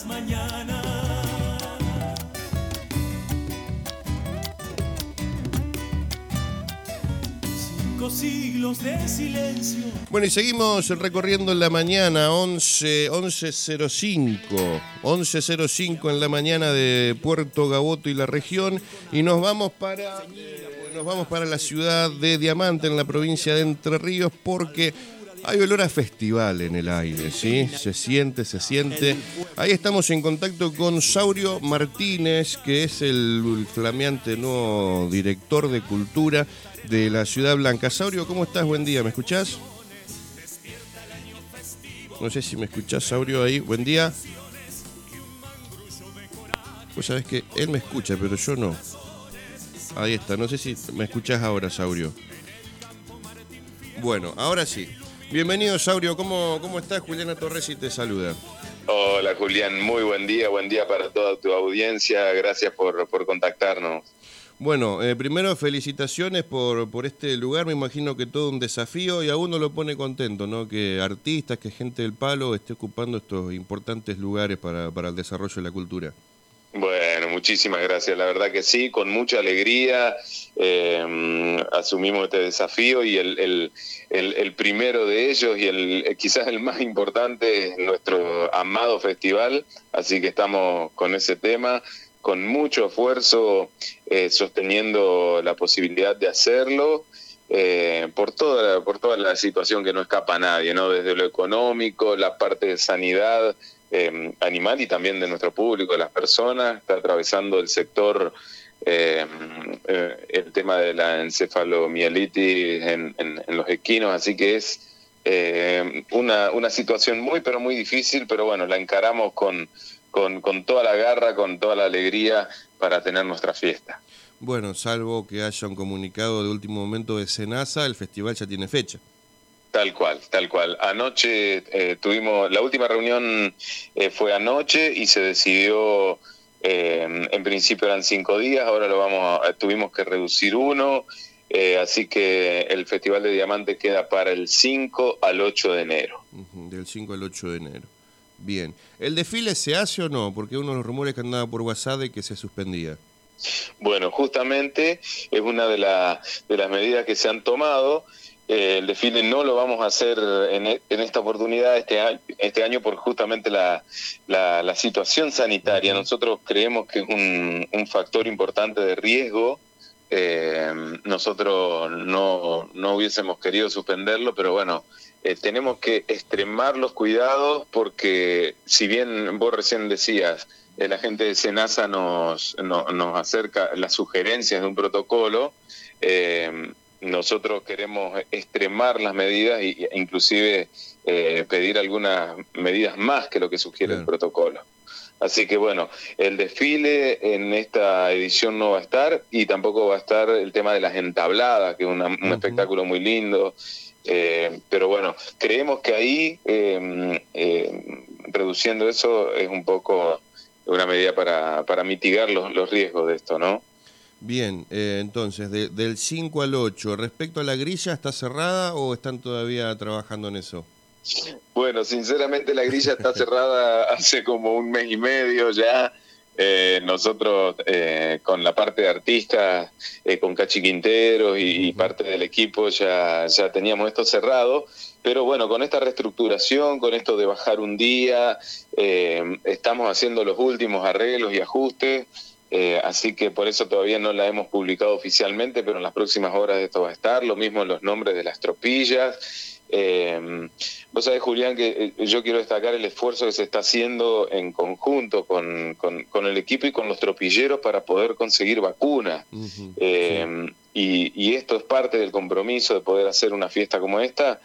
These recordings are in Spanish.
las mañanas. Siglos de silencio. Bueno, y seguimos recorriendo en la mañana, 11, 11.05, 11.05 en la mañana de Puerto Gaboto y la región, y nos vamos para, eh, nos vamos para la ciudad de Diamante, en la provincia de Entre Ríos, porque hay olor a festival en el aire, ¿sí? Se siente, se siente. Ahí estamos en contacto con Saurio Martínez, que es el flameante nuevo director de cultura de la Ciudad Blanca. Saurio, ¿cómo estás? Buen día, ¿me escuchás? No sé si me escuchás, Saurio, ahí. Buen día. Vos sabés que él me escucha, pero yo no. Ahí está, no sé si me escuchás ahora, Saurio. Bueno, ahora sí. Bienvenido, Saurio. ¿Cómo, cómo estás? Juliana Torres y te saluda. Hola Julián, muy buen día, buen día para toda tu audiencia, gracias por, por contactarnos. Bueno, eh, primero felicitaciones por, por este lugar, me imagino que todo un desafío y a uno lo pone contento, ¿no? Que artistas, que gente del palo esté ocupando estos importantes lugares para, para el desarrollo de la cultura. Muchísimas gracias. La verdad que sí, con mucha alegría eh, asumimos este desafío y el, el, el, primero de ellos y el quizás el más importante es nuestro amado festival, así que estamos con ese tema con mucho esfuerzo eh, sosteniendo la posibilidad de hacerlo. Eh, por toda por toda la situación que no escapa a nadie, ¿no? Desde lo económico, la parte de sanidad eh, animal y también de nuestro público, de las personas, está atravesando el sector eh, eh, el tema de la encefalomielitis en, en, los equinos, así que es eh, una, una situación muy pero muy difícil, pero bueno, la encaramos con, con, con toda la garra, con toda la alegría para tener nuestra fiesta. Bueno, salvo que haya un comunicado de último momento de Senasa, el festival ya tiene fecha. Tal cual, tal cual. Anoche eh, tuvimos, la última reunión eh, fue anoche y se decidió, eh, en principio eran cinco días, ahora lo vamos, a, tuvimos que reducir uno, eh, así que el Festival de Diamante queda para el 5 al 8 de enero. Uh -huh, del 5 al 8 de enero. Bien. ¿El desfile se hace o no? Porque uno de los rumores que andaba por WhatsApp de que se suspendía. Bueno, justamente es una de, la, de las medidas que se han tomado. Eh, el desfile no lo vamos a hacer en, en esta oportunidad, este año, este año por justamente la, la, la situación sanitaria. Nosotros creemos que es un, un factor importante de riesgo. Eh, nosotros no, no hubiésemos querido suspenderlo, pero bueno, eh, tenemos que extremar los cuidados porque si bien vos recién decías, eh, la gente de Senasa nos, no, nos acerca las sugerencias de un protocolo, eh, nosotros queremos extremar las medidas e inclusive eh, pedir algunas medidas más que lo que sugiere Bien. el protocolo. Así que bueno, el desfile en esta edición no va a estar y tampoco va a estar el tema de las entabladas, que es una, un uh -huh. espectáculo muy lindo. Eh, pero bueno, creemos que ahí, eh, eh, reduciendo eso, es un poco una medida para, para mitigar los, los riesgos de esto, ¿no? Bien, eh, entonces, de, del 5 al 8, respecto a la grilla, ¿está cerrada o están todavía trabajando en eso? Bueno, sinceramente la grilla está cerrada hace como un mes y medio ya. Eh, nosotros eh, con la parte de artistas, eh, con Cachi Quintero y, y, parte del equipo ya, ya teníamos esto cerrado, pero bueno, con esta reestructuración, con esto de bajar un día, eh, estamos haciendo los últimos arreglos y ajustes. Eh, así que por eso todavía no la hemos publicado oficialmente, pero en las próximas horas esto va a estar. Lo mismo los nombres de las tropillas. Eh, vos sabés, Julián, que eh, yo quiero destacar el esfuerzo que se está haciendo en conjunto con, con, con el equipo y con los tropilleros para poder conseguir vacunas. Uh -huh, eh, sí. y, y, esto es parte del compromiso de poder hacer una fiesta como esta.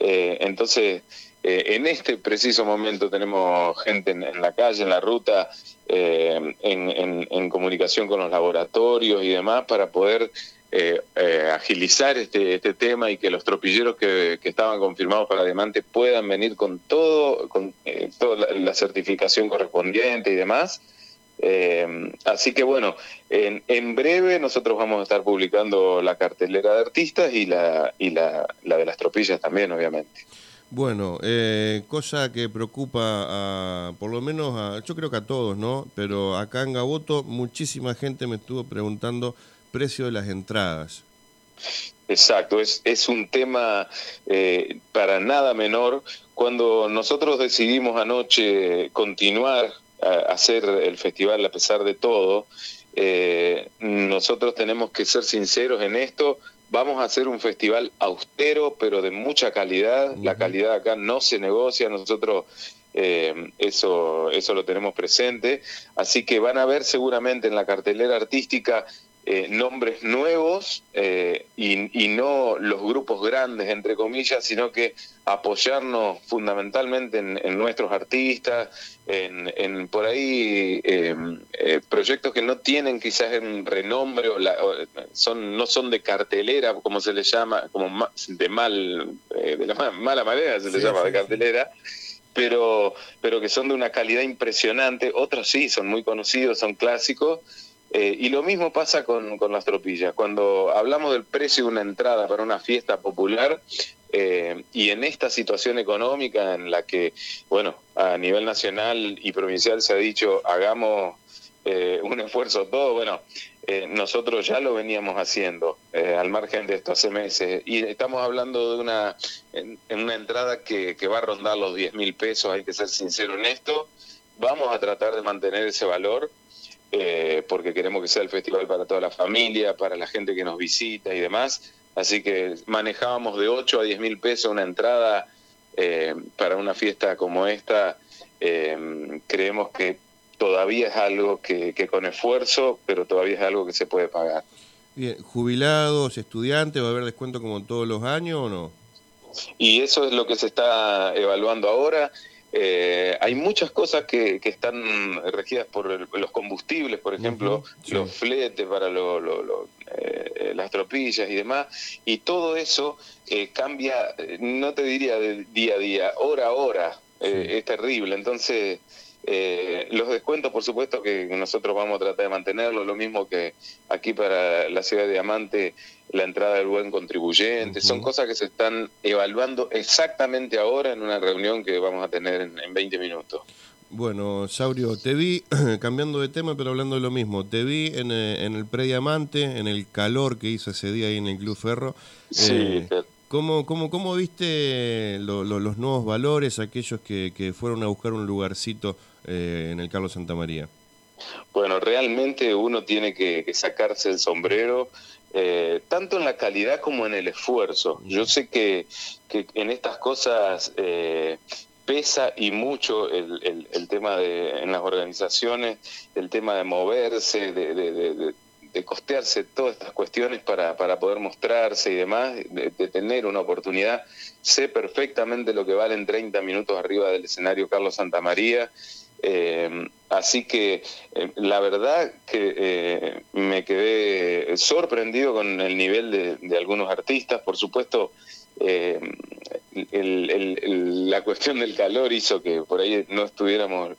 Eh, entonces, eh, en este preciso momento tenemos gente en, la calle, en la ruta, eh, en, comunicación con los laboratorios y demás para poder eh, eh, agilizar este, este tema y que los tropilleros que, estaban confirmados para Diamante puedan venir con todo, con toda la, certificación correspondiente y demás. Así que bueno, en, en, breve nosotros vamos a estar publicando la cartelera de artistas y la, y la, la de las tropillas también, obviamente. Bueno, eh, cosa que preocupa a, por lo menos a, yo creo que a todos, ¿no? Pero acá en Gaboto muchísima gente me estuvo preguntando precio de las entradas. Exacto, es, es un tema eh, para nada menor. Cuando nosotros decidimos anoche continuar a hacer el festival a pesar de todo, eh, nosotros tenemos que ser sinceros en esto. Vamos a hacer un festival austero, pero de mucha calidad. La calidad acá no se negocia. Nosotros eh, eso, eso lo tenemos presente. Así que van a ver seguramente en la cartelera artística eh, nombres nuevos eh, y, no los grupos grandes, entre comillas, sino que apoyarnos fundamentalmente en, nuestros artistas, en, por ahí em, eh, proyectos que no tienen quizás un renombre, o, son no son de cartelera, como se les llama, como de mal, de la mala manera se les llama de cartelera pero, pero que son de una calidad impresionante, otros sí, son muy conocidos, son clásicos, eh, y lo mismo pasa con, las tropillas. Cuando hablamos del precio de una entrada para una fiesta popular, eh, y en esta situación económica en la que, bueno, a nivel nacional y provincial se ha dicho, hagamos eh, un esfuerzo todo, bueno, nosotros ya lo veníamos haciendo al margen de esto hace meses. Y estamos hablando de una, en, una entrada que, que, va a rondar los 10 mil pesos, hay que ser sincero en esto, vamos a tratar de mantener ese valor eh, porque queremos que sea el festival para toda la familia, para la gente que nos visita y demás. Así que manejábamos de 8 a 10 mil pesos una entrada eh, para una fiesta como esta. Eh, creemos que todavía es algo que, con esfuerzo, pero todavía es algo que se puede pagar. Bien, jubilados, estudiantes, ¿va a haber descuento como todos los años o no? Y eso es lo que se está evaluando ahora. Eh, hay muchas cosas que, están regidas por los combustibles, por ejemplo, los fletes para eh, las tropillas y demás, y todo eso eh, cambia, no te diría de día a día, hora a hora, es terrible. Entonces, los descuentos, por supuesto que nosotros vamos a tratar de mantenerlos, lo mismo que aquí para la ciudad de Diamante la entrada del buen contribuyente, son cosas que se están evaluando exactamente ahora en una reunión que vamos a tener en, 20 minutos. Bueno, Saurio, te vi, cambiando de tema, pero hablando de lo mismo, te vi en, eh, en el prediamante, en el calor que hizo ese día ahí en el Club Ferro. Sí, eh, ¿Cómo, cómo, cómo viste los nuevos valores, aquellos que, que, fueron a buscar un lugarcito eh, en el Carlos Santa María? Bueno, realmente uno tiene que sacarse el sombrero eh, tanto en la calidad como en el esfuerzo. Yo sé que, en estas cosas eh, pesa y mucho el, tema de en las organizaciones, el tema de moverse, de, costearse todas estas cuestiones para, para poder mostrarse y demás, de, tener una oportunidad. Sé perfectamente lo que valen 30 minutos arriba del escenario Carlos Santamaría. Eh, así que eh, la verdad que eh, me quedé sorprendido con el nivel de, algunos artistas. Por supuesto, la cuestión del calor hizo que por ahí no estuviéramos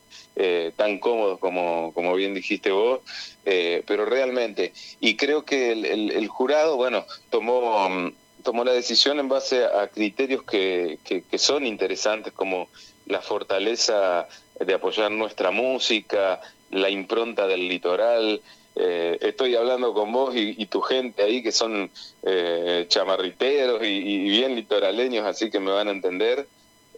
tan cómodos como, como bien dijiste vos, pero realmente, y creo que el, jurado, bueno, tomó tomó la decisión en base a criterios que, que son interesantes como la fortaleza de apoyar nuestra música, la impronta del litoral. Eh, estoy hablando con vos y, tu gente ahí que son eh, chamarriteros y, bien litoraleños, así que me van a entender.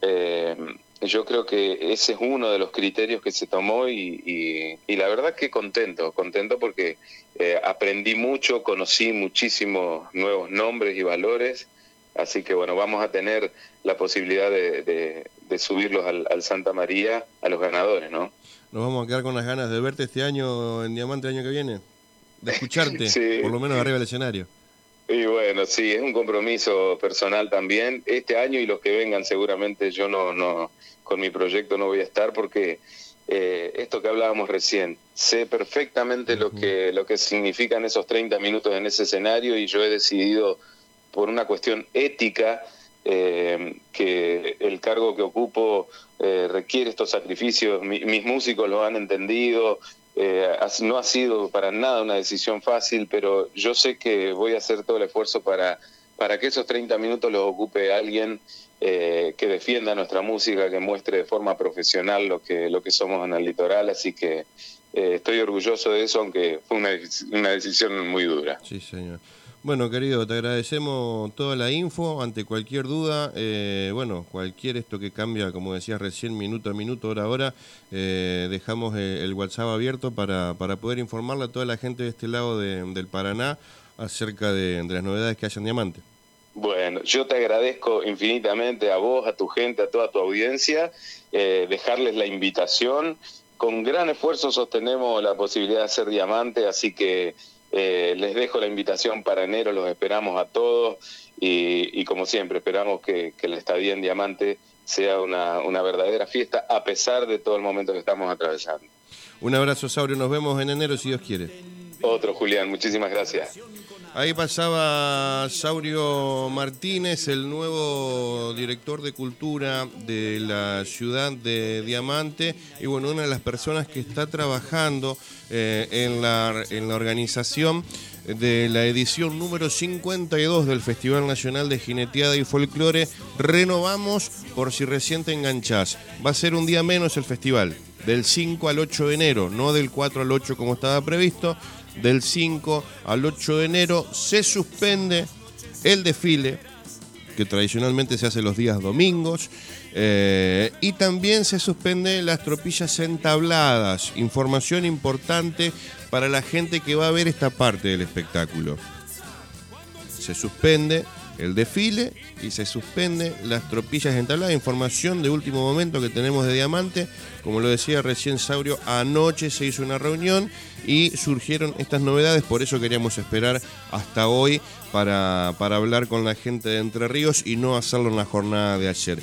Eh, yo creo que ese es uno de los criterios que se tomó y, la verdad que contento, contento porque aprendí mucho, conocí muchísimos nuevos nombres y valores, así que bueno, vamos a tener la posibilidad de, de subirlos al, Santa María a los ganadores, ¿no? Nos vamos a quedar con las ganas de verte este año en Diamante el año que viene, de escucharte, por lo menos arriba del escenario. Y bueno, sí, es un compromiso personal también. Este año y los que vengan seguramente yo no, no con mi proyecto no voy a estar porque eh, esto que hablábamos recién, sé perfectamente lo que lo que significan esos 30 minutos en ese escenario y yo he decidido por una cuestión ética eh, que el cargo que ocupo eh, requiere estos sacrificios. mis músicos lo han entendido. Eh, no ha sido para nada una decisión fácil, pero yo sé que voy a hacer todo el esfuerzo para, para que esos 30 minutos los ocupe alguien eh, que defienda nuestra música, que muestre de forma profesional lo que, lo que somos en el litoral, así que eh, estoy orgulloso de eso, aunque fue una, una decisión muy dura. Sí, señor. Bueno, querido, te agradecemos toda la info. Ante cualquier duda, eh, bueno, cualquier esto que cambia, como decías recién, minuto a minuto, hora a hora, eh, dejamos eh, el WhatsApp abierto para, para poder informarle a toda la gente de este lado de- del Paraná acerca de, de las novedades que hay en Diamante. Bueno, yo te agradezco infinitamente a vos, a tu gente, a toda tu audiencia, eh, dejarles la invitación. Con gran esfuerzo sostenemos la posibilidad de hacer diamante, así que eh, les dejo la invitación para enero, los esperamos a todos y, y como siempre esperamos que, que la estadía en diamante sea una, una verdadera fiesta a pesar de todo el momento que estamos atravesando. Un abrazo, Saurio. Nos vemos en enero si Dios quiere. Otro, Julián, muchísimas gracias. Ahí pasaba Saurio Martínez, el nuevo director de cultura de la ciudad de Diamante, y bueno, una de las personas que está trabajando eh, en, la, en la organización de la edición número 52 del Festival Nacional de Jineteada y Folclore. Renovamos por si recién te enganchás. Va a ser un día menos el festival, del 5 al 8 de enero, no del 4 al 8 como estaba previsto del 5 al 8 de enero se suspende el desfile, que tradicionalmente se hace los días domingos, eh, y también se suspende las tropillas entabladas, información importante para la gente que va a ver esta parte del espectáculo. Se suspende el desfile y se suspende las tropillas entabladas, información de último momento que tenemos de Diamante, como lo decía recién Saurio, anoche se hizo una reunión y surgieron estas novedades, por eso queríamos esperar hasta hoy para, hablar con la gente de Entre Ríos y no hacerlo en la jornada de ayer.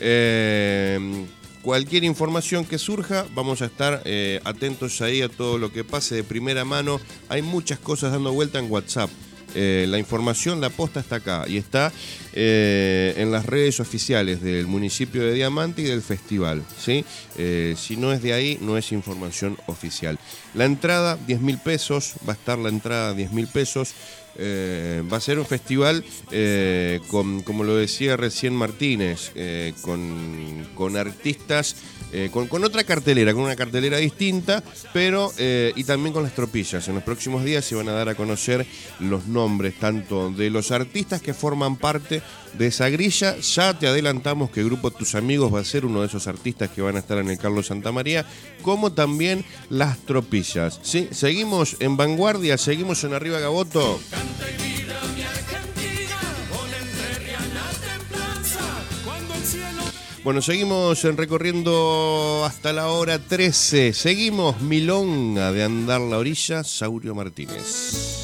Eh, cualquier información que surja, vamos a estar eh, atentos ahí a todo lo que pase de primera mano. Hay muchas cosas dando vuelta en WhatsApp. Eh, la información, la posta está acá y está eh, en las redes oficiales del municipio de Diamante y del festival. ¿sí? Eh, si no es de ahí, no es información oficial. La entrada, 10 mil pesos, va a estar la entrada 10 mil pesos. Eh, va a ser un festival, con, como lo decía recién Martínez, con, con artistas, con, con otra cartelera, con una cartelera distinta, pero y también con las tropillas. En los próximos días se van a dar a conocer los nombres tanto de los artistas que forman parte de esa grilla. Ya te adelantamos que el grupo Tus Amigos va a ser uno de esos artistas que van a estar en el Carlos Santamaría, como también las tropillas. ¿sí? Seguimos en vanguardia, seguimos en Arriba Gaboto. Bueno, seguimos en recorriendo hasta la hora 13. Seguimos Milonga de Andar la Orilla, Saurio Martínez.